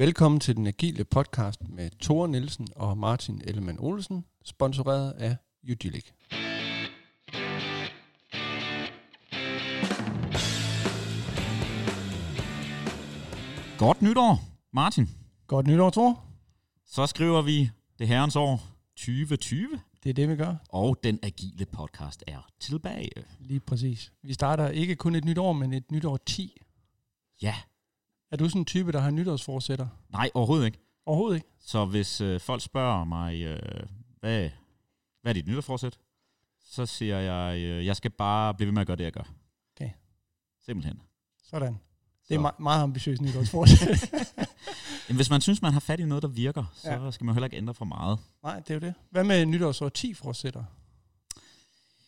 Velkommen til den agile podcast med Thor Nielsen og Martin Ellemann Olsen, sponsoreret af Udilic. Godt nytår, Martin. Godt nytår, Thor. Så skriver vi det herrens år 2020, Det er det, vi gør. og den agile podcast er tilbage. Lige præcis. Vi starter ikke kun et nyt år, men et nyt år 10. Ja, Er du sådan en type, der har nytårsforsætter? nej, overhovedet ikke. Overhovedet ikke. Så hvis øh, folk spørger mig, øh, hvad, hvad er dit nytårsforsæt? Så siger jeg, øh, jeg skal bare blive ved med at gøre det, jeg gør. Okay. Simpelthen. Sådan. Det er me- meget ambitiøst nytårsforsæt. Jamen, hvis man synes, man har fat i noget, der virker, så Ja. skal man heller ikke ændre for meget. Nej, det er jo det. Hvad med nytårsår 10 forsætter?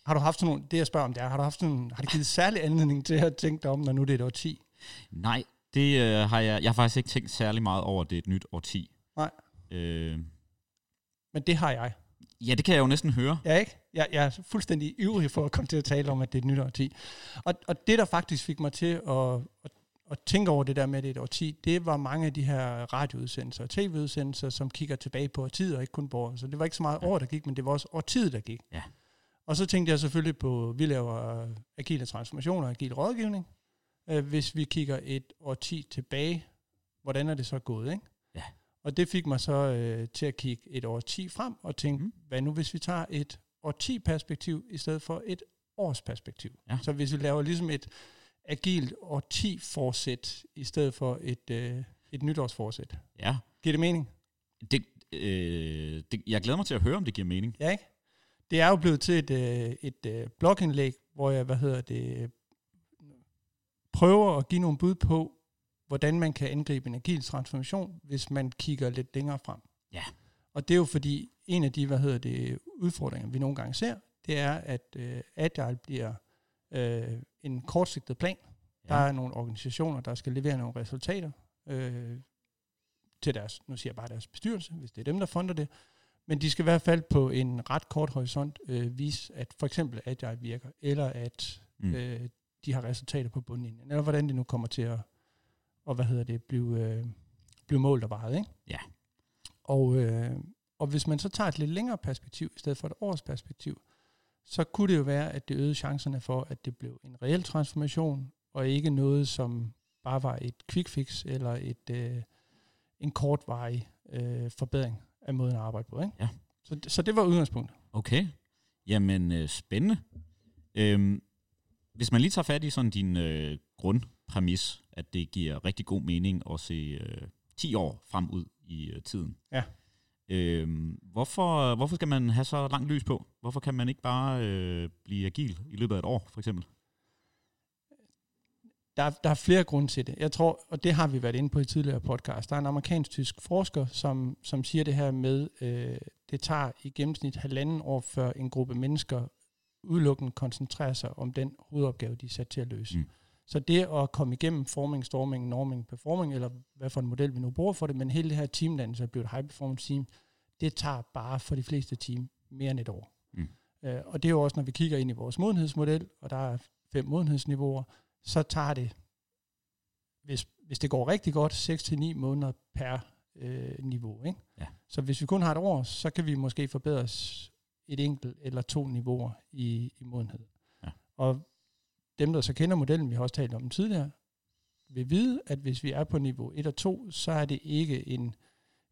Har du haft sådan nogle, det jeg spørger om, det er, har du haft sådan, har det givet særlig anledning til at tænke dig om, når nu det er et år 10? Nej, det øh, har jeg, jeg har faktisk ikke tænkt særlig meget over, at det er et nyt årti. Nej. Øh, Men det har jeg. ja, det kan jeg jo næsten høre. Ja, ikke? Jeg, jeg er fuldstændig ivrig for at komme til at tale om, at det er et nyt årti. Og, og det, der faktisk fik mig til at, at, at tænke over det der med, at det er et årti, det var mange af de her radioudsendelser og tv-udsendelser, som kigger tilbage på årtiet og ikke kun på år. Så det var ikke så meget Ja. år, der gik, men det var også årtiet, der gik. Ja. Og så tænkte jeg selvfølgelig på, vi laver agile transformationer og agil rådgivning. Øh, Hvis vi kigger et årti tilbage, hvordan er det så gået, ikke? Ja. Og det fik mig så øh, til at kigge et årti frem og tænke, mm. hvad nu hvis vi tager et årti-perspektiv i stedet for et årsperspektiv? Ja. Så hvis vi laver ligesom et agilt årti-forsæt i stedet for et, øh, et nytårsforsæt. Ja, Giver det mening? det, øh, det, jeg glæder mig til at høre, om det giver mening. Ja, ikke? Det er jo blevet til et, øh, et øh, blogindlæg, hvor jeg, hvad hedder det, prøver at give nogle bud på, hvordan man kan angribe en agil transformation, hvis man kigger lidt længere frem. Ja. Og det er jo fordi, en af de, hvad hedder det, udfordringer, vi nogle gange ser, det er, at øh, agile bliver øh, en kortsigtet plan. Ja. Der er nogle organisationer, der skal levere nogle resultater øh, til deres, nu siger jeg bare deres bestyrelse, hvis det er dem, der fonder det. Men de skal i hvert fald på en ret kort horisont øh, vise, at for eksempel agile virker, eller at Mm. øh, de har resultater på bundlinjen, eller hvordan det nu kommer til at, og hvad hedder det, blive, øh, blive målt og vejet. Ikke? Ja. Og, øh, og hvis man så tager et lidt længere perspektiv, i stedet for et års perspektiv, så kunne det jo være, at det øgede chancerne for, at det blev en reel transformation, og ikke noget, som bare var et quick fix, eller et, øh, en kortvarig øh, forbedring af måden at arbejde på. Ikke? Ja. Så, så det var udgangspunktet. Okay, jamen øh, spændende. Øhm, hvis man lige tager fat i sådan din øh, grundpræmis, at det giver rigtig god mening at se øh, 10 år frem ud i øh, tiden. Ja. Øhm, hvorfor, hvorfor skal man have så langt lys på? Hvorfor kan man ikke bare øh, blive agil i løbet af et år, for eksempel? Der, er- der er flere grunde til det. Jeg tror, og det har vi været inde på i tidligere podcast, der er en amerikansk-tysk forsker, som, som siger det her med, øh, det tager i gennemsnit halvanden år, før en gruppe mennesker udelukkende koncentrerer sig om den hovedopgave, de er sat til at løse. Mm. Så det at komme igennem forming, storming, norming, performing, eller hvad for en model vi nu bruger for det, men hele det her teamdannelse er blevet et high performance team, det tager bare for de fleste team mere end et år. Mm. Øh, og det er jo også, når vi kigger ind i vores modenhedsmodel, og der er fem modenhedsniveauer, så tager det, hvis, hvis det går rigtig godt, 6-9 måneder per øh, niveau. Ikke? Ja. Så hvis vi kun har et år, så kan vi måske forbedre os et enkelt eller to niveauer i, i modenhed. Ja. Og dem, der så kender modellen, vi har også talt om tidligere, vil vide, at hvis vi er på niveau 1 og 2, så er det ikke en,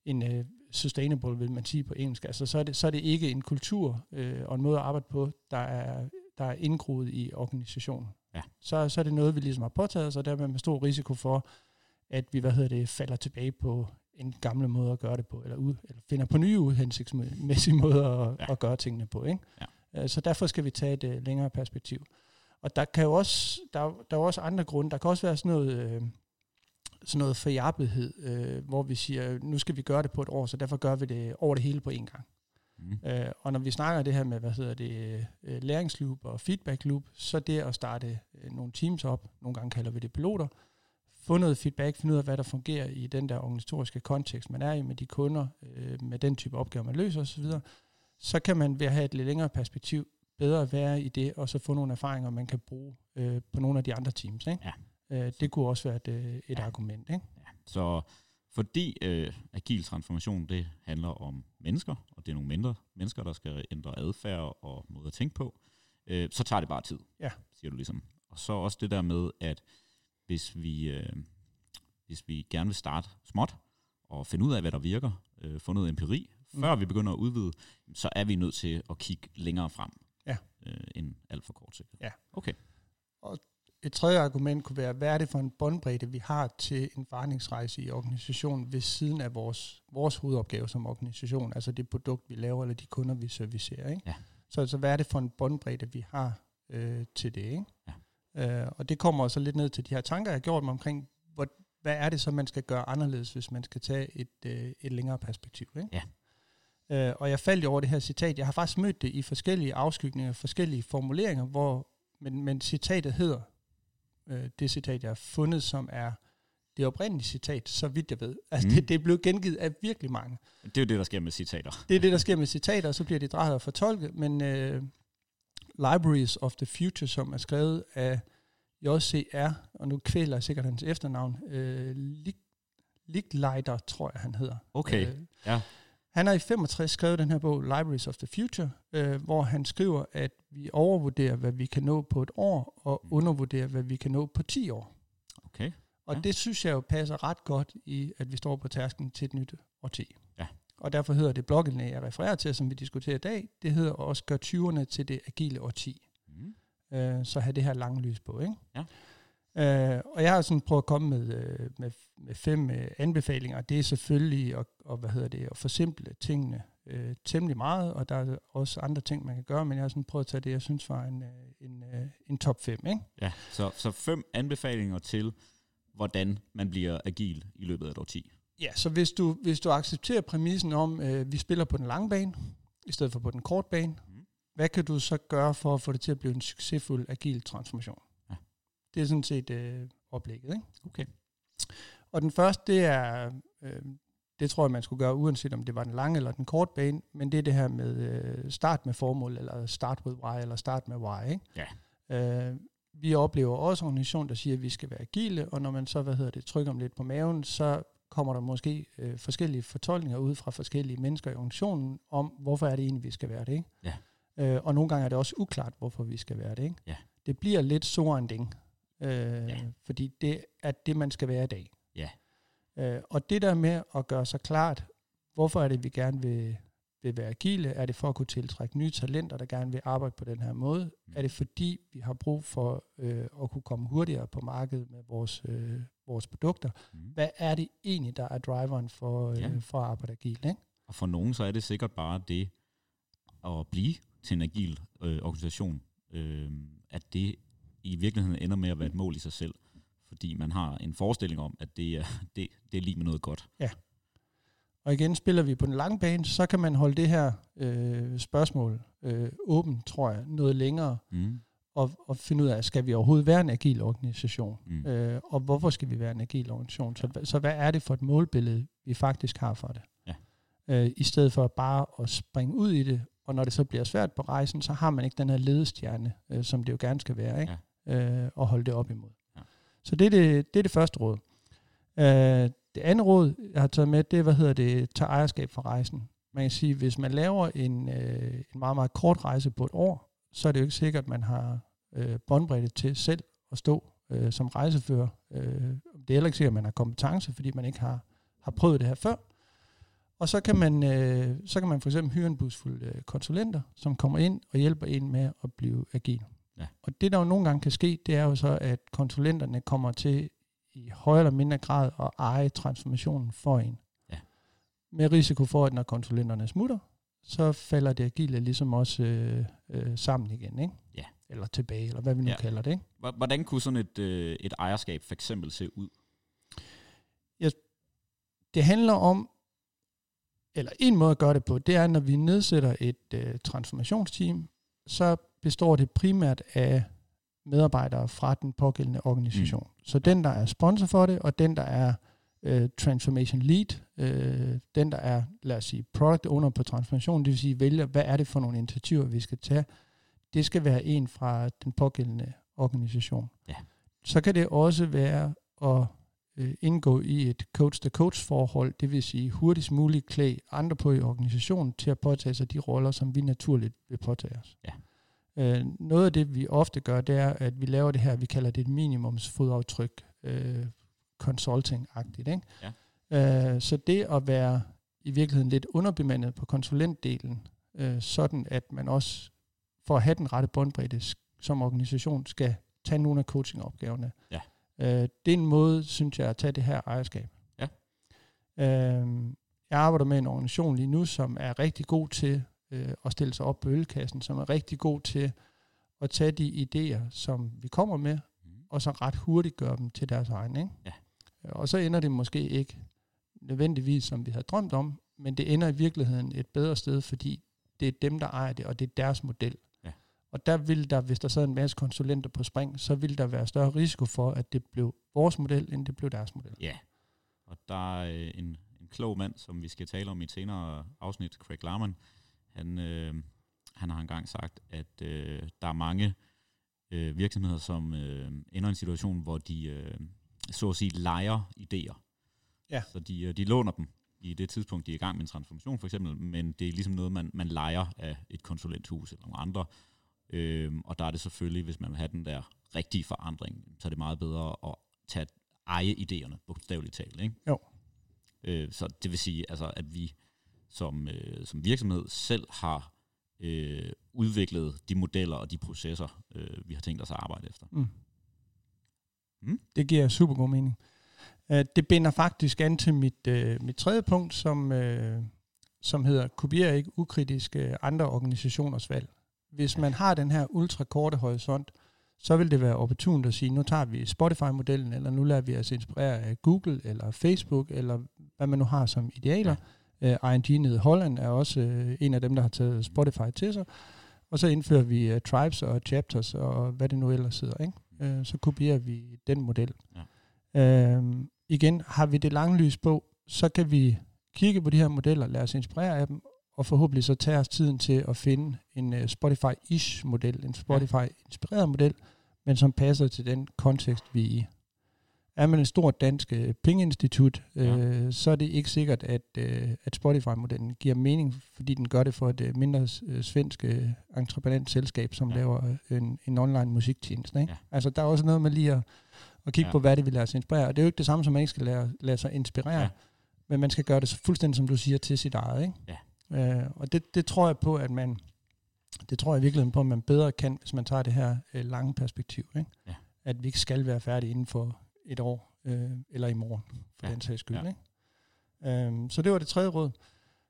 en uh, sustainable, vil man sige på engelsk. Altså, så er det, så er det ikke en kultur øh, og en måde at arbejde på, der er, der er indgroet i organisationen. Ja. Så, så er det noget, vi ligesom har påtaget os, og dermed med stor risiko for, at vi, hvad hedder det, falder tilbage på en gamle måde at gøre det på, eller, ud, eller finder på nye uhensigtsmæssige måder at, Ja. at gøre tingene på. Ikke? Ja. Øh, Så derfor skal vi tage et øh, længere perspektiv. Og der kan jo også, der, er- der er også andre grunde. Der kan også være sådan noget, øh, sådan noget forjappethed, øh, hvor vi siger, nu skal vi gøre det på et år, så derfor gør vi det over det hele på én gang. Mm. Øh, og når vi snakker det her med, hvad hedder det, læringsloop og feedback loop, så det at starte nogle teams op, nogle gange kalder vi det piloter, få noget feedback, finde ud af, hvad der fungerer i den der organisatoriske kontekst, man er i med de kunder, øh, med den type opgaver, man løser osv., så kan man ved at have et lidt længere perspektiv bedre være i det, og så få nogle erfaringer, man kan bruge øh, på nogle af de andre teams. Ikke? Ja. Øh, det kunne også være et, øh, et Ja. argument. Ikke? Ja. Så Fordi øh, agil transformation, det handler om mennesker, og det er nogle mindre mennesker, der skal ændre adfærd og måde at tænke på, øh, så tager det bare tid, Ja. siger du ligesom. Og så også det der med, at hvis vi, øh, hvis vi gerne vil starte småt, og finde ud af, hvad der virker, øh, få noget empiri, Mm. før vi begynder at udvide, så er vi nødt til at kigge længere frem, Ja. øh, end alt for kort sigt. Ja. Okay. Et tredje argument kunne være, hvad er det for en båndbredde, vi har til en forandringsrejse i organisationen ved siden af vores, vores hovedopgave som organisation, altså det produkt, vi laver, eller de kunder, vi servicerer. Ikke? Ja. Så altså, hvad er det for en båndbredde, vi har øh, til det? Ikke? Øh, og det kommer så lidt ned til de her tanker, jeg har gjort mig omkring, hvor, hvad er det så, man skal gøre anderledes, hvis man skal tage et, øh, et længere perspektiv. Ikke? Ja. Øh, og jeg faldt over det her citat. Jeg har faktisk mødt det i forskellige afskygninger, forskellige formuleringer, hvor, men, men citatet hedder, øh, det citat, jeg har fundet, som er det oprindelige citat, så vidt jeg ved. Altså mm. det, det er blevet gengivet af virkelig mange. Det er jo det, der sker med citater. Det er det, der sker med citater, og så bliver de drejet og fortolket, men øh, Libraries of the Future, som er skrevet af JCR, og nu kvæler jeg sikkert hans efternavn, øh, Lig- Liglighter, tror jeg, han hedder. Okay, Øh, ja. Han har i 65 skrevet den her bog, Libraries of the Future, øh, hvor han skriver, at vi overvurderer, hvad vi kan nå på et år, og Mm. undervurderer, hvad vi kan nå på 10 år. Okay. Og ja. det synes jeg jo passer ret godt i, at vi står på tærsken til et nyt årti. Ja. Og derfor hedder det blogindlæg, jeg refererer til, som vi diskuterer i dag, det hedder også gør 20'erne til det agile årti. Mm. Øh, så have det her lange lys på, ikke? Ja. Øh, og jeg har sådan prøvet at komme med, øh, med, med fem øh, anbefalinger. Det er selvfølgelig at, og, hvad hedder det, at forsimple tingene øh, temmelig meget, og der er også andre ting, man kan gøre, men jeg har sådan prøvet at tage det, jeg synes var en, øh, en, øh, en top 5, ikke? Ja, så, så fem anbefalinger til, hvordan man bliver agil i løbet af et årti. Ja, så hvis du, hvis du accepterer præmissen om, øh, vi spiller på den lange bane, i stedet for på den korte bane, mm. hvad kan du så gøre for at få det til at blive en succesfuld agil transformation? Ja. Det er sådan set øh, oplægget. Ikke? Okay. Og den første, det er, øh, det tror jeg, man skulle gøre, uanset om det var den lange eller den korte bane, men det er det her med øh, start med formål, eller start with why, eller start med why. Ikke? Ja. Øh, vi oplever også en organisation, der siger, at vi skal være agile, og når man så, hvad hedder det, trykker dem lidt på maven, så kommer der måske øh, forskellige fortolkninger ud fra forskellige mennesker i organisationen om, hvorfor er det egentlig, vi skal være det. Ikke? Ja. Øh, og nogle gange er det også uklart, hvorfor vi skal være det. Ikke? Ja. Det bliver lidt så en ding, øh, Ja. fordi det er det, man skal være i dag. Ja. Øh, og det der med at gøre sig klart, hvorfor er det, vi gerne vil, vil være agile? Er det for at kunne tiltrække nye talenter, der gerne vil arbejde på den her måde? Mm. Er det fordi, vi har brug for øh, at kunne komme hurtigere på markedet med vores, øh, vores produkter? Mm. Hvad er det egentlig, der er driveren for, øh, Ja. for at arbejde agilt? Ikke? Og for nogen så er det sikkert bare det at blive til en agil øh, organisation, øh, at det i virkeligheden ender med at være et mål i sig selv, fordi man har en forestilling om, at det er, det, det er lige med noget godt. Og igen, spiller vi på den lange bane, så kan man holde det her øh, spørgsmål øh, åbent, tror jeg, noget længere, Mm. og, og finde ud af, skal vi overhovedet være en agil organisation? Mm. Øh, og hvorfor skal vi være en agil organisation? Så, så hvad er det for et målbillede, vi faktisk har for det? Ja. Øh, I stedet for bare at springe ud i det, og når det så bliver svært på rejsen, så har man ikke den her ledestjerne, øh, som det jo gerne skal være, ikke? Ja. Øh, og holde det op imod. Ja. Så det er det, det er det første råd. Øh, det andet råd, jeg har taget med, det er, hvad hedder det, tage ejerskab for rejsen. Man kan sige, hvis man laver en, øh, en meget, meget kort rejse på et år, så er det jo ikke sikkert, at man har øh, båndbredde til selv at stå øh, som rejsefører. Øh, det er heller ikke sikkert, at man har kompetence, fordi man ikke har, har prøvet det her før. Og så kan man, øh, så kan man for eksempel hyre en busfuld øh, konsulenter, som kommer ind og hjælper en med at blive agil. Ja. Og det, der jo nogle gange kan ske, det er jo så, at konsulenterne kommer til i højere eller mindre grad at eje transformationen for en. Ja. Med risiko for, at når konsulenterne smutter, så falder det agile ligesom også øh, øh, sammen igen, ikke? Ja. Eller tilbage, eller hvad vi nu Ja. ja. kalder det, ikke? Hvordan kunne sådan et, øh, et ejerskab for eksempel se ud? Det handler om, eller en måde at gøre det på, det er, når vi nedsætter et øh, transformationsteam, så består det primært af medarbejdere fra den pågældende organisation. Mm. Så den, der er sponsor for det, og den, der er øh, transformation lead, øh, den, der er, lad os sige, product owner på transformation, det vil sige, vælger, hvad er det for nogle initiativer, vi skal tage, det skal være en fra den pågældende organisation. Ja. Så kan det også være at øh, indgå i et coach-to-coach forhold, det vil sige hurtigst muligt klæde andre på i organisationen til at påtage sig de roller, som vi naturligt vil påtage os. Ja. Øh, noget af det, vi ofte gør, det er, at vi laver det her, vi kalder det et minimumsfodaftryk, øh, consulting-agtigt. Ikke? Ja. Øh, så det at være i virkeligheden lidt underbemandet på konsulentdelen, øh, sådan at man også for at have den rette båndbredde som organisation skal tage nogle af coachingopgaverne. Ja. Øh, det er en måde, synes jeg, at tage det her ejerskab. Ja. Øh, jeg arbejder med en organisation lige nu, som er rigtig god til øh, at stille sig op på ølkassen, som er rigtig god til at tage de idéer, som vi kommer med, Mm. og så ret hurtigt gøre dem til deres egen. Ikke? Ja. Og så ender det måske ikke nødvendigvis, som vi havde drømt om, men det ender i virkeligheden et bedre sted, fordi det er dem, der ejer det, og det er deres model. Ja. Og der vil der, hvis der sad en masse konsulenter på spring, så vil der være større risiko for, at det blev vores model, end det blev deres model. Ja, og der er øh, en, en klog mand, som vi skal tale om i et senere afsnit, Craig Larman. Han, øh, han har engang sagt, at øh, der er mange øh, virksomheder, som øh, ender i en situation, hvor de øh, så at sige leger idéer. Ja. Så de, øh, de låner dem i det tidspunkt, de er i gang med en transformation for eksempel, men det er ligesom noget, man, man leger af et konsulenthus eller nogle andre. Øhm, og der er det selvfølgelig, hvis man vil have den der rigtige forandring, så er det meget bedre at tage eje idéerne, bogstaveligt talt. Ikke? Jo. Øh, så det vil sige, altså, at vi som, øh, som virksomhed selv har øh, udviklet de modeller og de processer, øh, vi har tænkt os at arbejde efter. Mm. Mm. Det giver super god mening. Uh, det binder faktisk an til mit, uh, mit tredje punkt, som, uh, som hedder, kopier ikke ukritisk uh, andre organisationers valg. Hvis man har den her ultrakorte horisont, så vil det være opportunt at sige, nu tager vi Spotify-modellen, eller nu lader vi os inspirere af Google, eller Facebook, eller hvad man nu har som idealer. Ja. ING nede i Holland er også uh, en af dem, der har taget Spotify til sig. Og så indfører vi uh, tribes og chapters, og hvad det nu ellers hedder. Ikke? Uh, så kopierer vi den model. Ja. Uh, igen, har vi det lange lys på, så kan vi kigge på de her modeller, lade os inspirere af dem, og forhåbentlig så tage os tiden til at finde en uh, Spotify-ish model, en Spotify-inspireret model, men som passer til den kontekst, vi er i. Er man et stort dansk uh, pengeinstitut, Ja. så er det ikke sikkert, at, uh, at Spotify-modellen giver mening, fordi den gør det for et uh, mindre svensk entreprenant selskab, som Ja. laver en, en online musiktjeneste. Ikke? Ja. Altså, der er også noget med lige at, at kigge Ja. på, hvad det vil lade sig inspirere. Og det er jo ikke det samme, som man ikke skal lade, lade sig inspirere, Ja. men man skal gøre det så fuldstændig, som du siger, til sit eget. Ikke? Ja. Øh, og det, det tror jeg på, at man, det tror jeg virkelig på, at man bedre kan, hvis man tager det her øh, lange perspektiv. Ikke? Ja. At vi ikke skal være færdige inden for et år, øh, eller i morgen, for Ja. den sags skyld. Ja. Ikke? Øhm, så det var det tredje råd.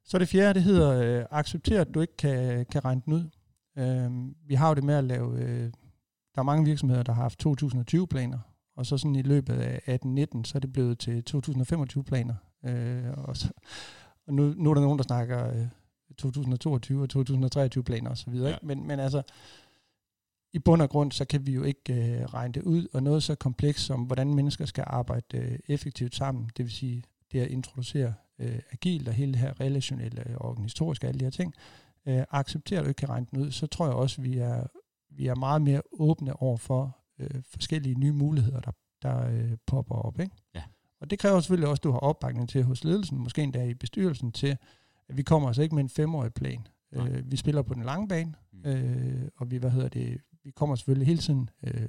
Så det fjerde, det hedder, øh, accepter, at du ikke kan, kan regne den ud. Øhm, vi har jo det med at lave, øh, der er mange virksomheder, der har haft 2020-planer, og så sådan i løbet af 18-19, så er det blevet til 2025-planer. Øh, og så, og nu, nu er der nogen, der snakker øh, 2022 og 2023-planer osv. Ja. Ja. Men, men altså, i bund og grund, så kan vi jo ikke øh, regne det ud, og noget så komplekst som, hvordan mennesker skal arbejde øh, effektivt sammen, det vil sige det at introducere øh, agilt og hele det her relationelle og organisatoriske, alle de her ting, øh, accepterer du ikke kan regne den ud, så tror jeg også, vi er, vi er meget mere åbne over for øh, forskellige nye muligheder, der, der øh, popper op. Ikke? Ja. Og det kræver selvfølgelig også, at du har opbakning til hos ledelsen, måske endda i bestyrelsen, til at vi kommer altså ikke med en femårig plan. Øh, vi spiller på den lange bane, Mm. øh, og vi, hvad hedder det, vi kommer selvfølgelig hele tiden øh,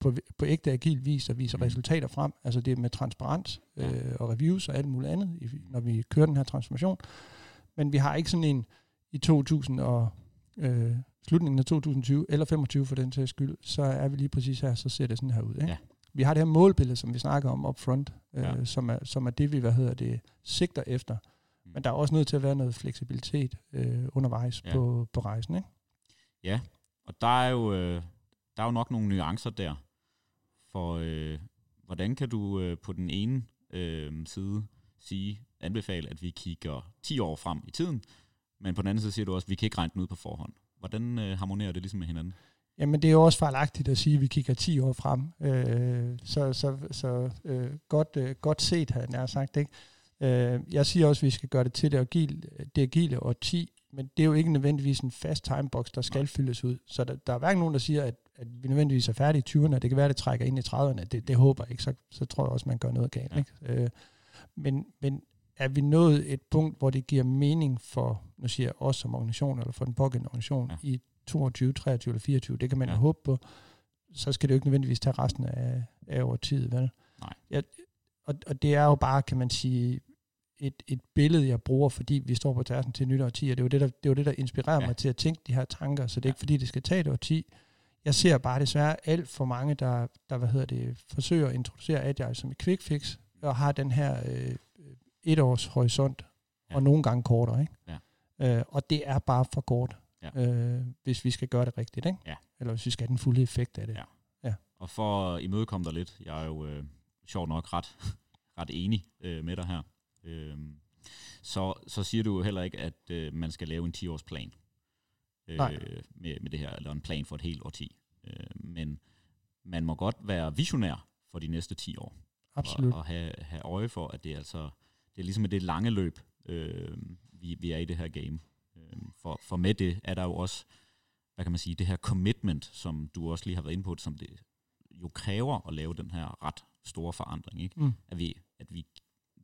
på, på ægte agil vis og viser Mm. resultater frem. Altså det med transparens øh, og reviews og alt muligt andet, i, når vi kører den her transformation. Men vi har ikke sådan en i 2000 og øh, slutningen af 2020 eller 25 for den sags skyld, så er vi lige præcis her, så ser det sådan her ud. Ikke? Ja. Vi har det her målbillede, som vi snakker om up front, øh, Ja. som, er, som er det, vi hvad hedder det, sigter efter. Mm. Men der er også nødt til at være noget fleksibilitet øh, undervejs ja. på, på rejsen. Ikke? Ja, og der er jo, øh, der er jo nok nogle nuancer der. For øh, hvordan kan du øh, på den ene øh, side sige, anbefale, at vi kigger 10 år frem i tiden, men på den anden side siger du også, at vi kan ikke regne den ud på forhånd. Hvordan øh, harmonerer det ligesom med hinanden? Jamen, det er jo også fejlagtigt at sige, at vi kigger 10 år frem. Øh, så så, så øh, godt, øh, godt set, havde jeg nær sagt. Ikke? Øh, jeg siger også, at vi skal gøre det til det agile, det agile årti men det er jo ikke nødvendigvis en fast timebox, der skal Nej. fyldes ud. Så der, der er hverken nogen, der siger, at, at vi nødvendigvis er færdige i 20'erne, det kan være, at det trækker ind i 30'erne, det, det håber jeg ikke, så, så tror jeg også, man gør noget galt. Ja. Ikke? Øh, men, men er vi nået et punkt, hvor det giver mening for, nu siger jeg os som organisation, eller for den pågældende organisation, ja. i 22, 23 eller 24, det kan man ja. jo håbe på, så skal det jo ikke nødvendigvis tage resten af, af over tid, vel? Nej. Jeg, og, og det er jo bare, kan man sige, et, et billede, jeg bruger, fordi vi står på tærsen til nyt årti, og det er jo det, der, det er jo det, der inspirerer ja. mig til at tænke de her tanker, så det er ja. ikke fordi, det skal tage et årti. Jeg ser bare desværre alt for mange, der, der hvad hedder det, forsøger at introducere Agile som et quick fix, og har den her øh, et års horisont, ja. og nogle gange kortere. Ikke? Ja. Øh, og det er bare for kort, ja. øh, hvis vi skal gøre det rigtigt. Ikke? Ja. Eller hvis vi skal have den fulde effekt af det. Ja. Ja. Og for at imødekomme dig lidt, jeg er jo øh, sjovt nok ret, ret enig øh, med dig her. Øh, så, så siger du jo heller ikke, at øh, man skal lave en 10-års plan øh, med, med det her, eller en plan for et helt årti. Øh, men man må godt være visionær for de næste 10 år. Absolut. Og, og have, have øje for, at det er altså det er ligesom det lange løb, øh, vi, vi er i det her game. Øh, for, for med det er der jo også, hvad kan man sige, det her commitment, som du også lige har været inde på, som det jo kræver at lave den her ret store forandring. Ikke? Mm. At, vi, at vi,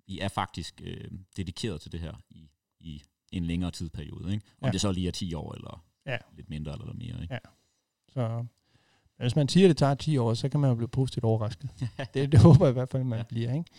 vi er faktisk øh, dedikeret til det her i, i en længere tidsperiode. Ikke? Om ja. det så lige er 10 år, eller ja. lidt mindre eller mere. Ikke? Ja. Så hvis man siger, at det tager 10 år, så kan man jo blive positivt overrasket. det, det håber jeg i hvert fald, man ja. bliver. Ikke?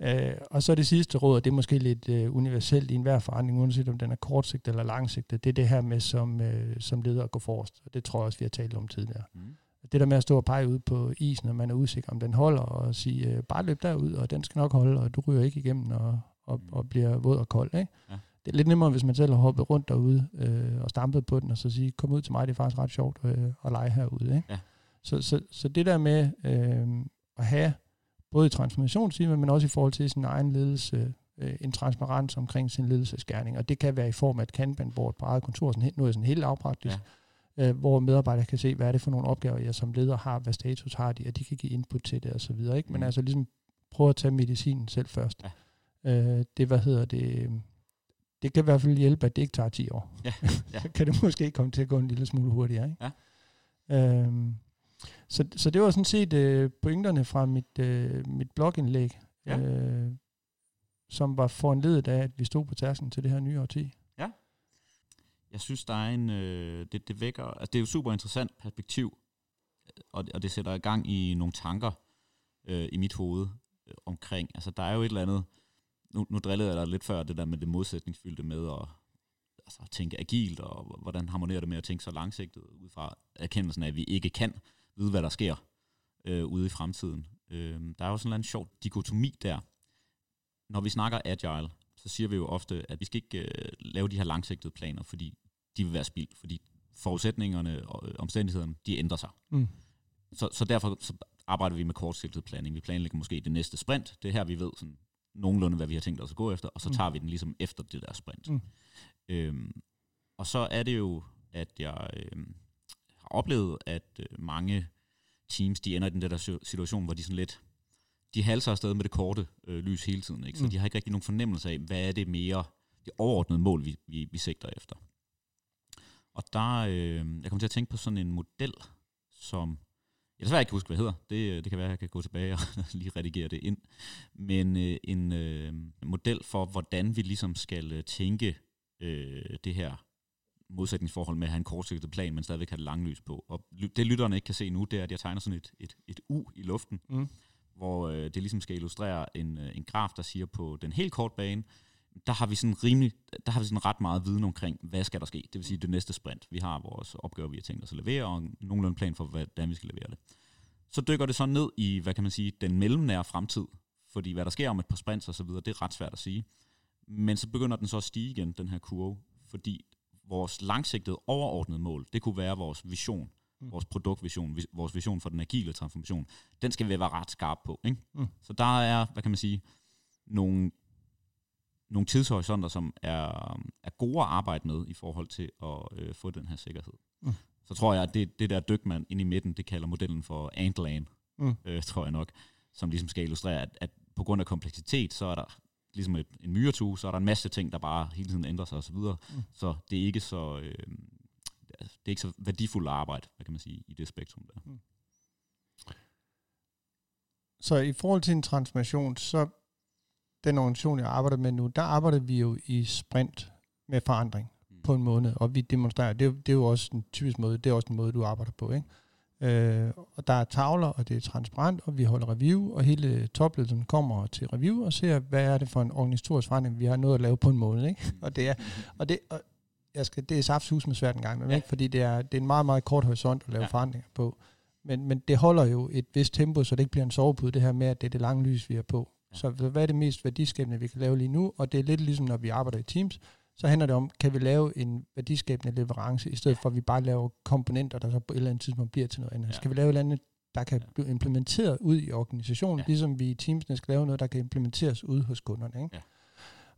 Ja. Øh, og så det sidste råd, og det er måske lidt øh, universelt i enhver forandring, uanset om den er kortsigtet eller langsigtet, det er det her med som, øh, som leder at gå forrest. Og det tror jeg også, vi har talt om tidligere. Mm. Det der med at stå og pege ud på isen, når man er usikker, om den holder, og sige, øh, bare løb derud, og den skal nok holde, og du ryger ikke igennem, og, og, mm. og bliver våd og kold. Ikke? Ja. Det er lidt nemmere, hvis man selv har hoppet rundt derude øh, og stampet på den, og så sige, kom ud til mig, det er faktisk ret sjovt øh, at lege herude. Ikke? Ja. Så, så, så det der med øh, at have både i transformationsteamet, men også i forhold til sin egen ledelse, øh, en transparens omkring sin ledelsesgærning, og det kan være i form af et kanban-board på eget kontor, sådan, noget sådan helt lavpraktisk, ja. Øh, hvor medarbejdere kan se, hvad er det for nogle opgaver, jeg som leder har, hvad status har de, og de kan give input til det osv., ikke? Men mm. altså ligesom prøve at tage medicinen selv først. Ja. Øh, det, hvad hedder det, det kan i hvert fald hjælpe, at det ikke tager 10 år. Ja. Ja. så kan det måske komme til at gå en lille smule hurtigere, ikke? Ja. Øhm, så, så det var sådan set øh, pointerne fra mit, øh, mit blogindlæg, ja. øh, som var foranledet af, at vi stod på tærsken til det her nye årti. Jeg synes, der er en, øh, det, det vækker, altså det er jo super interessant perspektiv, og, og det sætter i gang i nogle tanker øh, i mit hoved øh, omkring, altså der er jo et eller andet, nu, nu drillede jeg dig lidt før, det der med det modsætningsfyldte med at altså, tænke agilt, og hvordan harmonerer det med at tænke så langsigtet ud fra erkendelsen af, at vi ikke kan vide, hvad der sker øh, ude i fremtiden. Øh, der er jo sådan en sjov dikotomi der. Når vi snakker agile, så siger vi jo ofte, at vi skal ikke øh, lave de her langsigtede planer, fordi de vil være spild, fordi forudsætningerne og øh, omstændighederne, de ændrer sig. Mm. Så, så derfor så arbejder vi med kortsigtet planning. Vi planlægger måske det næste sprint. Det er her, vi ved sådan nogenlunde, hvad vi har tænkt os at gå efter, og så mm. tager vi den ligesom efter det der sprint. Mm. Øhm, og så er det jo, at jeg øh, oplevet, at øh, mange teams, de ender i den der situation, hvor de sådan lidt, de halser afsted med det korte øh, lys hele tiden, ikke? så mm. de har ikke rigtig nogen fornemmelse af, hvad er det mere, det overordnede mål, vi, vi, vi sigter efter. Og der, øh, jeg kommer til at tænke på sådan en model, som, jeg desværre ikke huske, hvad hedder, det, det kan være, at jeg kan gå tilbage og lige redigere det ind, men øh, en øh, model for, hvordan vi ligesom skal øh, tænke øh, det her modsætningsforhold med at have en kortsigtet plan, men stadigvæk have det lange lys på. Og det lytterne ikke kan se nu, det er, at jeg tegner sådan et, et, et U i luften, mm hvor øh, det ligesom skal illustrere en, øh, en graf, der siger på den helt korte bane, der har vi sådan rimelig, der har vi sådan ret meget viden omkring, hvad skal der ske. Det vil sige det næste sprint. Vi har vores opgave, vi har tænkt os at levere, og nogenlunde plan for, hvordan vi skal levere det. Så dykker det så ned i, hvad kan man sige, den mellemnære fremtid. Fordi hvad der sker om et par sprints og så videre, det er ret svært at sige. Men så begynder den så at stige igen, den her kurve, fordi vores langsigtede overordnede mål, det kunne være vores vision, mm. vores produktvision, vores vision for den agile transformation, den skal vi være ret skarpe på. Ikke? Mm. Så der er, hvad kan man sige, nogle, nogle tidshorisonter, som er, er gode at arbejde med i forhold til at øh, få den her sikkerhed. Mm. Så tror jeg, at det, det der dyk, man ind i midten, det kalder modellen for Antland, mm. øh, tror jeg nok, som ligesom skal illustrere, at, at på grund af kompleksitet, så er der ligesom et, en myretue, så er der en masse ting, der bare hele tiden ændrer sig osv. Mm. Så det er ikke så... Øh, det er ikke så værdifuldt arbejde, hvad kan man sige, i det spektrum der. Mm. Så i forhold til en transformation, så den organisation, jeg arbejder med nu, der arbejder vi jo i sprint med forandring mm. på en måned, og vi demonstrerer, det er, det er jo også en typisk måde, det er også en måde, du arbejder på, ikke? Øh, og der er tavler, og det er transparent, og vi holder review, og hele topledelsen kommer til review og ser, hvad er det for en organisatorisk forandring, vi har nået at lave på en måned, ikke? Mm. og det er, og det, og jeg skal, det er saftsus med svært en gang, men ja. ikke? fordi det er, det er en meget, meget kort horisont at lave ja. forandringer på. Men, men det holder jo et vist tempo, så det ikke bliver en sovepude, det her med, at det er det lange lys, vi er på. Ja. Så hvad er det mest værdiskabende, vi kan lave lige nu? Og det er lidt ligesom, når vi arbejder i Teams, så handler det om, kan vi lave en værdiskabende leverance, i stedet for at vi bare laver komponenter, der så på et eller andet tidspunkt bliver til noget andet. Ja. Skal vi lave et eller andet, der kan blive implementeret ud i organisationen, ja. ligesom vi i Teamsene skal lave noget, der kan implementeres ud hos kunderne. Ikke? Ja.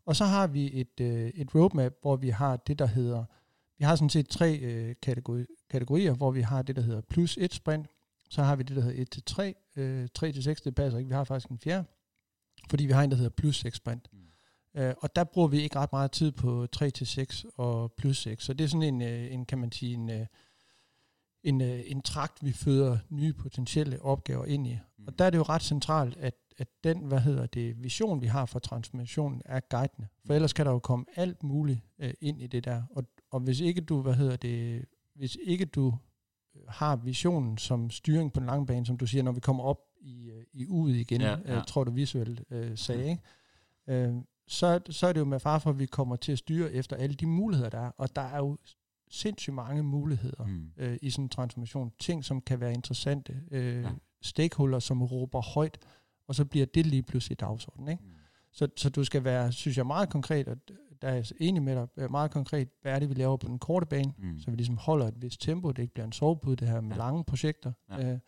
Og så har vi et, øh, et roadmap, hvor vi har det, der hedder, vi har sådan set tre øh, kategori, kategorier, hvor vi har det, der hedder plus et sprint, så har vi det, der hedder 1-3, øh, 3-6, det passer ikke, vi har faktisk en fjerde, fordi vi har en, der hedder plus 6 sprint. Mm. Øh, og der bruger vi ikke ret meget tid på 3 til 6 og plus 6. Så det er sådan en, øh, en kan man sige, en, øh, en, øh, en trakt, vi føder nye potentielle opgaver ind i. Mm. Og der er det jo ret centralt, at, at den, hvad hedder det, vision, vi har for transformationen, er guidende. For mm. ellers kan der jo komme alt muligt øh, ind i det der. Og, og hvis ikke du, hvad hedder det, hvis ikke du har visionen som styring på den lange bane, som du siger, når vi kommer op i, i uget igen, ja, ja. Øh, tror du visuelt øh, sagde, mm. ikke? Øh, så, så er det jo med far for, at vi kommer til at styre efter alle de muligheder, der er. Og der er jo sindssygt mange muligheder mm. øh, i sådan en transformation. Ting, som kan være interessante. Øh, ja. Stakeholder, som råber højt, og så bliver det lige pludselig dagsorden. Ikke? Mm. Så, så du skal være, synes jeg, meget konkret, og der er jeg enig med dig, meget konkret, hvad er det, vi laver på den korte bane, mm. så vi ligesom holder et vist tempo, det ikke bliver en sovepude, det her med ja. lange projekter. Ja. Øh,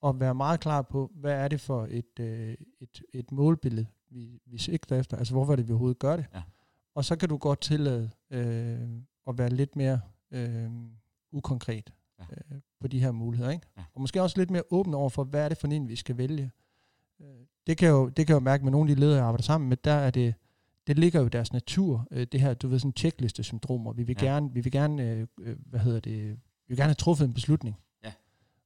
og være meget klar på, hvad er det for et, øh, et, et målbillede, vi, vi sigter efter. Altså, hvorfor er det, vi overhovedet gør det? Ja. Og så kan du godt tillade øh, at være lidt mere øh, ukonkret ja. øh, på de her muligheder. Ikke? Ja. Og måske også lidt mere åben over for, hvad er det for en, vi skal vælge. Øh, det kan, jo, det kan jeg jo mærke med nogle af de ledere, jeg arbejder sammen med, der er det, det ligger jo i deres natur, øh, det her, du ved, sådan checkliste-syndromer. Vi vil ja. gerne, vi vil gerne øh, hvad hedder det, vi vil gerne have truffet en beslutning. Ja.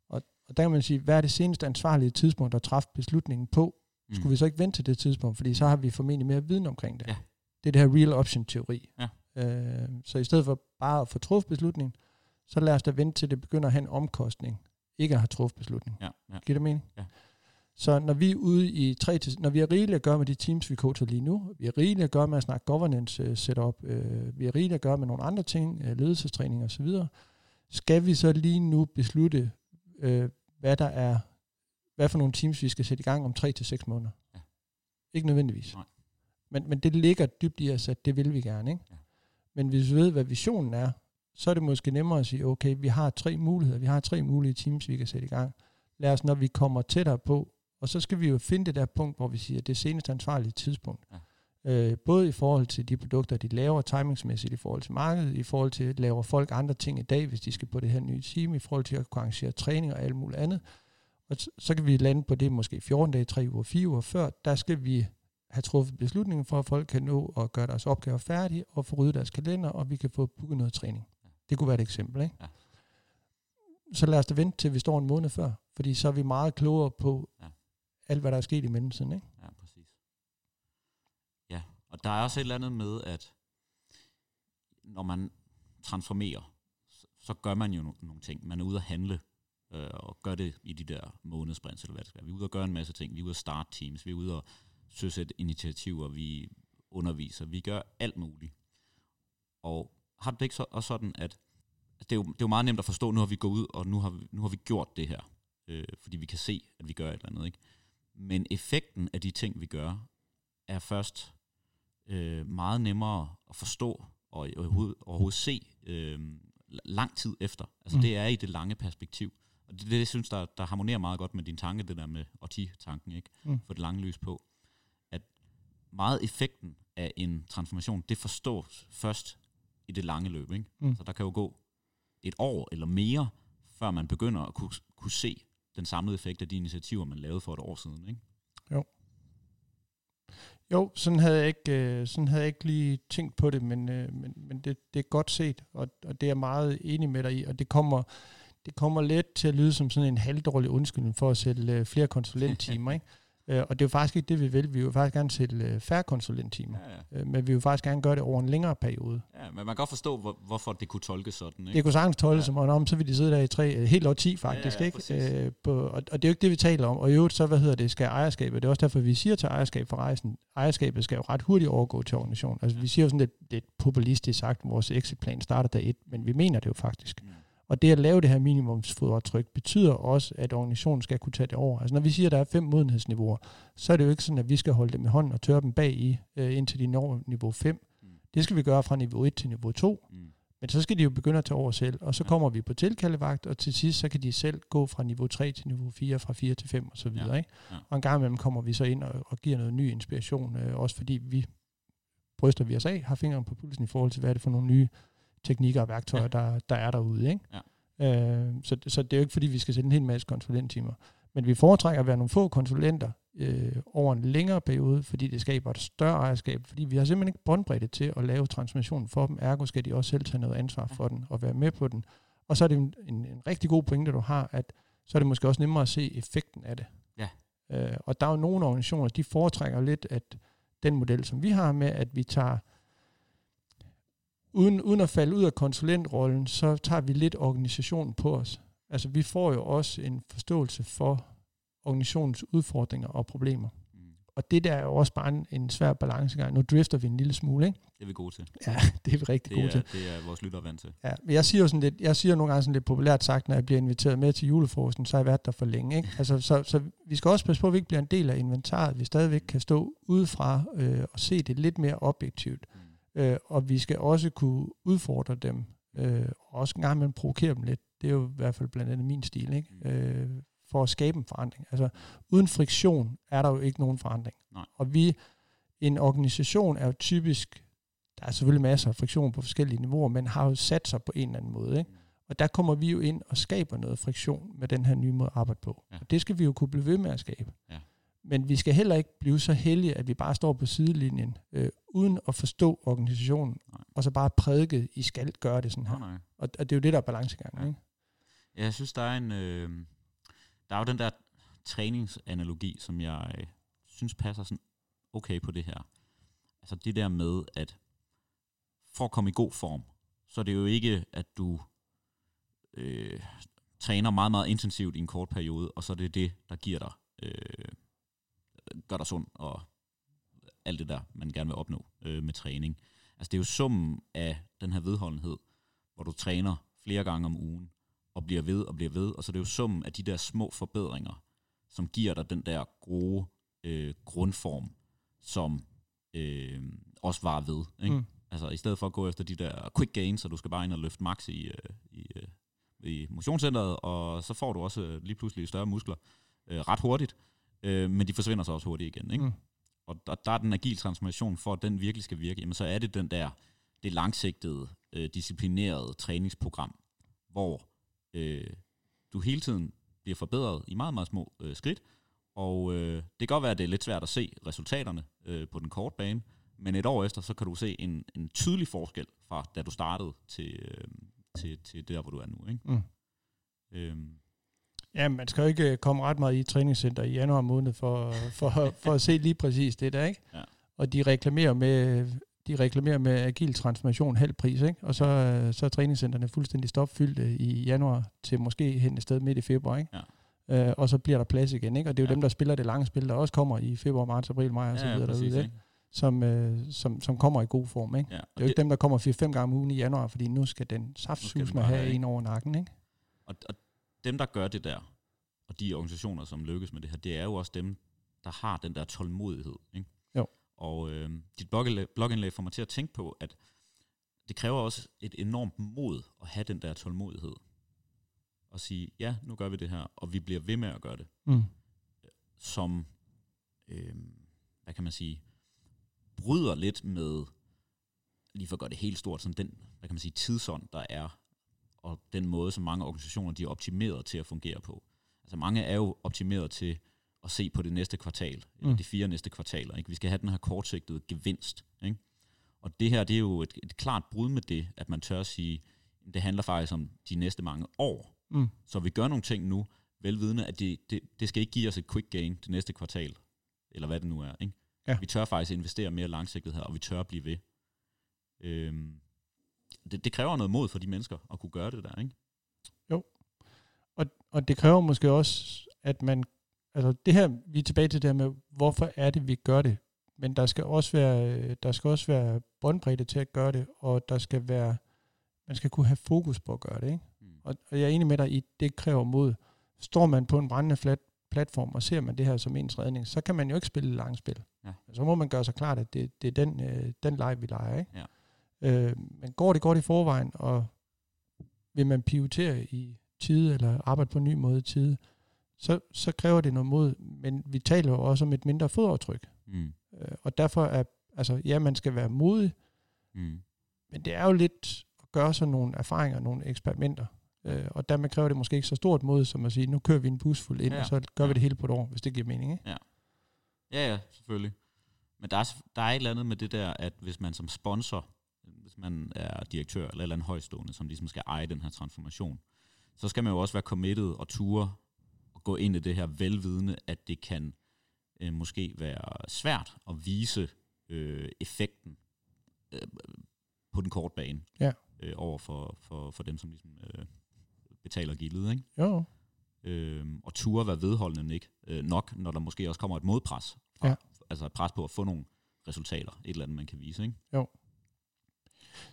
Og, og der kan man sige, hvad er det seneste ansvarlige tidspunkt at træffe beslutningen på? Mm. Skulle vi så ikke vente til det tidspunkt, fordi så har vi formentlig mere viden omkring det. Ja. Det er det her real option teori. Ja. Øh, så i stedet for bare at få truffet beslutningen, så lad os da vente til det begynder at have en omkostning, ikke at have truffet beslutning. Ja. Ja. Giver det mening? Ja. Så når vi er ude i tre til, når vi har rigeligt at gøre med de teams, vi coacher lige nu, vi har rigeligt at gøre med at snakke governance uh, setup, uh, vi har rigeligt at gøre med nogle andre ting, uh, ledelsestræning osv., skal vi så lige nu beslutte, uh, hvad der er hvad for nogle teams vi skal sætte i gang om 3 til seks måneder. Ja. Ikke nødvendigvis. Nej. Men, men det ligger dybt i os, at det vil vi gerne. Ikke? Ja. Men hvis vi ved, hvad visionen er, så er det måske nemmere at sige, okay, vi har tre muligheder, vi har tre mulige teams, vi kan sætte i gang. Lad os, når vi kommer tættere på, og så skal vi jo finde det der punkt, hvor vi siger, at det er senest ansvarlige tidspunkt. Ja. Øh, både i forhold til de produkter, de laver timingsmæssigt, i forhold til markedet, i forhold til, at laver folk andre ting i dag, hvis de skal på det her nye team, i forhold til at kunne arrangere træning og alt muligt andet. Og så kan vi lande på det måske 14 dage, 3 uger, 4 uger før. Der skal vi have truffet beslutningen for, at folk kan nå at gøre deres opgaver færdige og få ryddet deres kalender, og vi kan få booket noget træning. Det kunne være et eksempel, ikke? Ja. Så lad os da vente til vi står en måned før, fordi så er vi meget klogere på ja alt, hvad der er sket i mellemtiden, ikke? Ja, præcis. Ja, og der er også et eller andet med, at når man transformerer, så, så gør man jo nogle ting. Man er ude at handle øh, og gør det i de der månedssprints, eller hvad det skal være. Vi er ude og gøre en masse ting. Vi er ude at starte teams. Vi er ude at søsætte initiativer. Vi underviser. Vi gør alt muligt. Og har det ikke så, også sådan, at det er, jo, det er jo meget nemt at forstå, nu har vi gået ud, og nu har vi, nu har vi gjort det her. Øh, fordi vi kan se, at vi gør et eller andet. Ikke? Men effekten af de ting, vi gør, er først øh, meget nemmere at forstå og overhovedet, overhovedet se øh, lang tid efter. Altså mm. det er i det lange perspektiv. Og det det, jeg synes, der, der harmonerer meget godt med din tanke, det der med årti-tanken, ikke? Mm. For det lange lys på. At meget effekten af en transformation, det forstås først i det lange løb, ikke? Mm. Så der kan jo gå et år eller mere, før man begynder at kunne, kunne se den samlede effekt af de initiativer, man lavede for et år siden, ikke? Jo. Jo, sådan havde jeg ikke, øh, sådan havde jeg ikke lige tænkt på det, men, øh, men, men det, det er godt set, og, og det er jeg meget enig med dig i, og det kommer, det kommer let til at lyde som sådan en halvdårlig undskyldning for at sætte øh, flere konsulenttimer, ikke? Øh, og det er jo faktisk ikke det, vi vil. Vi vil faktisk gerne sætte øh, færre konsulenttimer. Ja, ja. Øh, men vi vil faktisk gerne gøre det over en længere periode. Ja, men man kan godt forstå, hvor, hvorfor det kunne tolkes sådan. Ikke? Det kunne sagtens tolkes ja. som om, så vil de sidde der i tre, helt år 10 faktisk. Ja, ja, ikke? Øh, på, og, og det er jo ikke det, vi taler om. Og i øvrigt, så hvad hedder det, skal ejerskabet. Det er også derfor, vi siger til ejerskab for rejsen, ejerskabet skal jo ret hurtigt overgå til organisationen. Altså ja. vi siger jo sådan lidt, lidt populistisk sagt, vores exitplan starter dag et, men vi mener det jo faktisk. Ja. Og det at lave det her minimumsfodretryk betyder også, at organisationen skal kunne tage det over. Altså når vi siger, at der er fem modenhedsniveauer, så er det jo ikke sådan, at vi skal holde dem i hånden og tørre dem bag i, øh, indtil de når niveau 5. Mm. Det skal vi gøre fra niveau 1 til niveau 2. Mm. Men så skal de jo begynde at tage over selv, og så kommer vi på tilkaldevagt, og til sidst så kan de selv gå fra niveau 3 til niveau 4, fra 4 til 5 og så videre. Ja. Ikke? Ja. Og en gang imellem kommer vi så ind og, og giver noget ny inspiration, øh, også fordi vi bryster vi os af, har fingeren på pulsen i forhold til, hvad er det for nogle nye teknikker og værktøjer, ja. der, der er derude. Ikke? Ja. Øh, så, så det er jo ikke, fordi vi skal sætte en hel masse konsulenttimer. Men vi foretrækker at være nogle få konsulenter øh, over en længere periode, fordi det skaber et større ejerskab, fordi vi har simpelthen ikke båndbredde til at lave transmission for dem, ergo skal de også selv tage noget ansvar for den og være med på den. Og så er det en, en, en rigtig god pointe, du har, at så er det måske også nemmere at se effekten af det. Ja. Øh, og der er jo nogle organisationer, de foretrækker lidt, at den model, som vi har med, at vi tager uden, uden at falde ud af konsulentrollen, så tager vi lidt organisationen på os. Altså vi får jo også en forståelse for organisationens udfordringer og problemer. Mm. Og det der er jo også bare en, en svær balancegang. Nu drifter vi en lille smule, ikke? Det er vi gode til. Ja, det er vi rigtig det gode til. Det er vores lytter vant til. Ja, men jeg siger jo sådan lidt, jeg siger nogle gange sådan lidt populært sagt, når jeg bliver inviteret med til julefrokosten, så har jeg været der for længe, ikke? Altså, så, så vi skal også passe på, at vi ikke bliver en del af inventaret. Vi stadigvæk kan stå udefra øh, og se det lidt mere objektivt. Mm. Øh, og vi skal også kunne udfordre dem, øh, og også en gang imellem provokere dem lidt. Det er jo i hvert fald blandt andet min stil, ikke? Mm. Øh, for at skabe en forandring. Altså, uden friktion er der jo ikke nogen forandring. Nej. Og vi, en organisation er jo typisk, der er selvfølgelig masser af friktion på forskellige niveauer, men har jo sat sig på en eller anden måde. Ikke? Mm. Og der kommer vi jo ind og skaber noget friktion med den her nye måde at arbejde på. Ja. Og det skal vi jo kunne blive ved med at skabe. Men vi skal heller ikke blive så heldige, at vi bare står på sidelinjen, øh, uden at forstå organisationen, nej. og så bare prædike, I skal gøre det sådan her. Nej, nej. Og, og det er jo det, der er balancegangen. Ja. Ikke? Ja, jeg synes, der er en... Øh, der er jo den der træningsanalogi, som jeg øh, synes passer sådan okay på det her. Altså det der med, at for at komme i god form, så er det jo ikke, at du øh, træner meget, meget intensivt i en kort periode, og så er det det, der giver dig øh, gør dig sund og alt det der, man gerne vil opnå øh, med træning. Altså det er jo summen af den her vedholdenhed, hvor du træner flere gange om ugen, og bliver ved og bliver ved, og så er det jo summen af de der små forbedringer, som giver dig den der gode øh, grundform, som øh, også var ved. Ikke? Mm. Altså i stedet for at gå efter de der quick gains, så du skal bare ind og løfte max i, øh, i, øh, i motionscenteret, og så får du også øh, lige pludselig større muskler øh, ret hurtigt, øh, men de forsvinder så også hurtigt igen. Ikke? Mm. Og der, der er den agil transformation, for at den virkelig skal virke, jamen så er det den der, det langsigtede, øh, disciplinerede træningsprogram, hvor øh, du hele tiden bliver forbedret i meget, meget små øh, skridt, og øh, det kan godt være, at det er lidt svært at se resultaterne øh, på den korte bane, men et år efter, så kan du se en, en tydelig forskel fra da du startede til, øh, til, til der, hvor du er nu. Ikke? Mm. Øhm, Ja, man skal jo ikke øh, komme ret meget i træningscenter i januar måned for, for, for at se lige præcis det der, ikke? Ja. Og de reklamerer med de reklamerer med agil transformation halv pris, ikke? Og så, øh, så er træningscenterne fuldstændig stopfyldte i januar til måske hen et sted midt i februar, ikke? Ja. Øh, og så bliver der plads igen, ikke? Og det er jo ja. dem, der spiller det lange spil, der også kommer i februar, marts, april, maj og så videre ja, præcis, derude, ikke? Som, øh, som, som kommer i god form, ikke? Ja, det er jo ikke det, dem, der kommer 4-5 gange om ugen i januar, fordi nu skal den saftsus med have en over nakken, ikke? Og, og dem, der gør det der, og de organisationer, som lykkes med det her, det er jo også dem, der har den der tålmodighed. Ikke? Jo. Og øh, dit blogindlæg får mig til at tænke på, at det kræver også et enormt mod at have den der tålmodighed. Og sige, ja, nu gør vi det her, og vi bliver ved med at gøre det. Mm. Som, øh, hvad kan man sige, bryder lidt med, lige for at gøre det helt stort, sådan den, hvad kan man sige, tidsånd, der er, og den måde, som mange organisationer, de er optimeret til at fungere på. Altså mange er jo optimeret til at se på det næste kvartal, eller Mm. de fire næste kvartaler. Ikke? Vi skal have den her kortsigtede gevinst. Ikke? Og det her, det er jo et, et klart brud med det, at man tør at sige, det handler faktisk om de næste mange år. Mm. Så vi gør nogle ting nu, velvidende, at det, det, det skal ikke give os et quick gain det næste kvartal, eller hvad det nu er. Ikke? Ja. Vi tør faktisk investere mere langsigtet her, og vi tør at blive ved. Øhm, det, det kræver noget mod for de mennesker at kunne gøre det der, ikke? Og, og det kræver måske også, at man, altså det her, vi er tilbage til det her med, hvorfor er det, vi gør det? Men der skal også være, der skal også være båndbredde til at gøre det, og der skal være, man skal kunne have fokus på at gøre det, ikke? Mm. Og, og jeg er enig med dig i, det kræver mod. Står man på en brændende flat platform, og ser man det her som ens redning, så kan man jo ikke spille langspil. Ja. Så må man gøre sig klart, at det, det er den, øh, den leg, vi leger. Ikke? Ja. Øh, men går det godt i forvejen, og vil man pivotere i tide, eller arbejde på en ny måde i tide, så, så kræver det noget mod. Men vi taler jo også om et mindre fodaftryk. Mm. Øh, og derfor er, altså ja, man skal være modig, Mm. men det er jo lidt at gøre sig nogle erfaringer, nogle eksperimenter. Øh, og dermed kræver det måske ikke så stort mod, som at sige, nu kører vi en bus fuld ind, Ja. ja. og så gør vi Ja. det hele på et år, hvis det giver mening. Ikke? Ja, ja, selvfølgelig. Men der er, der er et eller andet med det der, at hvis man som sponsor, hvis man er direktør eller et eller andet højstående, som ligesom skal eje den her transformation, så skal man jo også være committed og ture og gå ind i det her velvidende, at det kan øh, måske være svært at vise øh, effekten øh, på den korte bane Ja. øh, over for, for, for dem, som ligesom, øh, betaler gildet. Ikke? Jo, øh, og ture være vedholdende ikke øh, nok, når der måske også kommer et modpres. Fra, Ja. Altså et pres på at få nogle resultater, et eller andet, man kan vise. Ikke?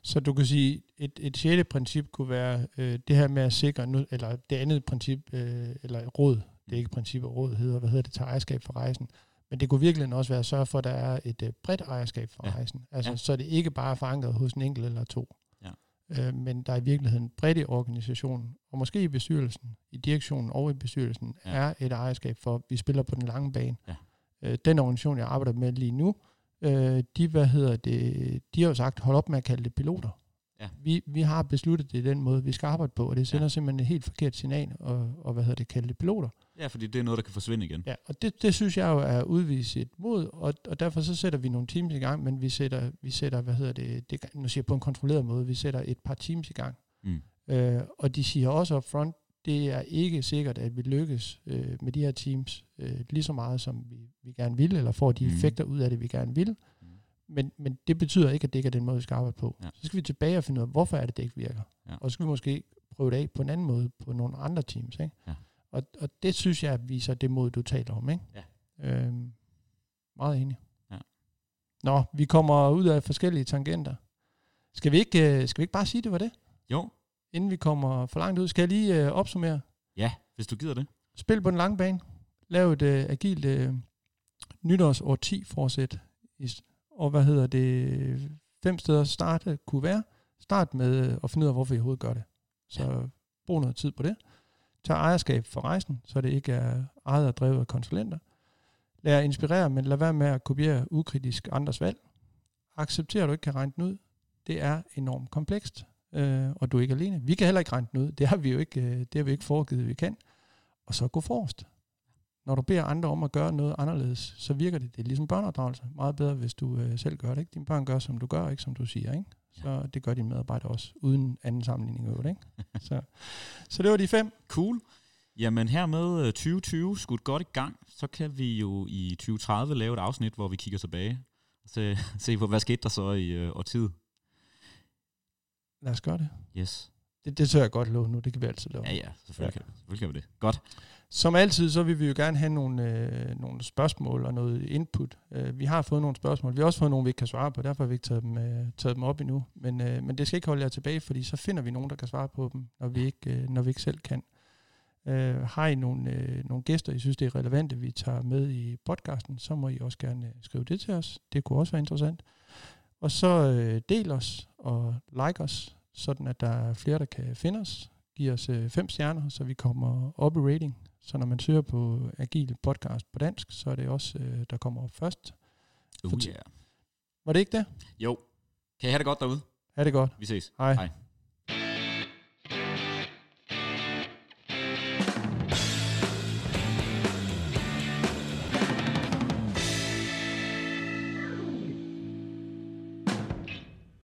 Så du kan sige, et, et sjette princip kunne være øh, det her med at sikre, nu, eller det andet princip, øh, eller råd, det er ikke princip og råd hedder, hvad hedder det, til ejerskab for rejsen. Men det kunne virkelig også være at sørge for, at der er et øh, bredt ejerskab for Ja. rejsen. Altså, Ja. så det ikke bare er forankret hos en enkelt eller to. Ja. Øh, men der er i virkeligheden bredt i organisationen, og måske i bestyrelsen, i direktionen og i bestyrelsen, ja. er et ejerskab for, at vi spiller på den lange bane. Ja. Øh, den organisation, jeg arbejder med lige nu, øh, de, hvad hedder det, de har jo sagt, hold op med at kalde det piloter. Ja. Vi, vi har besluttet, det den måde, vi skal arbejde på, og det sender Ja. simpelthen et helt forkert signal, og, og hvad hedder det, kalde det piloter. Ja, fordi det er noget, der kan forsvinde igen. Ja, og det, det synes jeg jo er udvise et mod, og, og derfor så sætter vi nogle teams i gang, men vi sætter, vi sætter hvad hedder det, det, nu siger jeg på en kontrolleret måde, vi sætter et par teams i gang. Mm. Øh, og de siger også up front, det er ikke sikkert, at vi lykkes øh, med de her teams øh, lige så meget, som vi, vi gerne vil, eller får de Mhm. effekter ud af det, vi gerne vil. Mm. Men, men det betyder ikke, at det ikke er den måde, vi skal arbejde på. Ja. Så skal vi tilbage og finde ud af, hvorfor er det, det ikke virker. Ja. Og så skal vi måske prøve det af på en anden måde, på nogle andre teams. Ikke? Ja. Og, og det synes jeg viser det mod, du taler om. Ikke? Ja. Øhm, meget enig. Ja. Nå, vi kommer ud af forskellige tangenter. Skal vi ikke, øh, skal vi ikke bare sige, det var det? Jo, Inden vi kommer for langt ud, skal jeg lige øh, opsummere. ja, hvis du gider det. Spil på den lange bane. Lav et øh, agilt øh, nytårsår 10 forsæt. Og hvad hedder det? Fem steder at starte kunne være. Start med øh, at finde ud af, hvorfor I overhovedet gør det. Så ja. brug noget tid på det. Tag ejerskab for rejsen, så det ikke er ejet og drevet af konsulenter. Lad jer inspirere, men lad være med at kopiere ukritisk andres valg. Accepter, at du ikke kan regne den ud. Det er enormt komplekst, øh, og du er ikke alene. Vi kan heller ikke regne den ud. Det har vi jo ikke, øh, det har vi ikke foregivet, vi kan. Og så gå forrest. Når du beder andre om at gøre noget anderledes, så virker det. Det er ligesom børneopdragelse. Meget bedre, hvis du øh, selv gør det. Ikke? Dine børn gør, som du gør, ikke som du siger. Ikke? Så det gør dine medarbejdere også, uden anden sammenligning øvrigt, Ikke? så, så det var de fem. Cool. Jamen hermed øh, 2020 skudt godt i gang, så kan vi jo i 2030 lave et afsnit, hvor vi kigger tilbage og se, se på, hvad skete der så i øh, årtiet. Lad os gøre det. Yes. Det, det tør jeg godt love nu. Det kan vi altid lave. Ja, ja, selvfølgelig, ja. Kan, selvfølgelig kan vi det. Godt. Som altid, så vil vi jo gerne have nogle, øh, nogle spørgsmål og noget input. Øh, vi har fået nogle spørgsmål. Vi har også fået nogle, vi ikke kan svare på. Derfor har vi ikke taget dem, øh, taget dem op endnu. Men, øh, men det skal ikke holde jer tilbage, fordi så finder vi nogen, der kan svare på dem, når vi ikke, øh, når vi ikke selv kan. Øh, har I nogle, øh, nogle gæster, I synes, det er relevante, vi tager med i podcasten, så må I også gerne øh, skrive det til os. Det kunne også være interessant. Og så øh, del os og like os, sådan at der er flere, der kan finde os. Giv os øh, fem stjerner, så vi kommer op i rating. Så når man søger på Agil Podcast på dansk, så er det også, øh, der kommer op først. Fortæl- yeah. Var det ikke det? Jo. Kan I have det godt derude? Ha' det godt. Vi ses. Hej. Hej.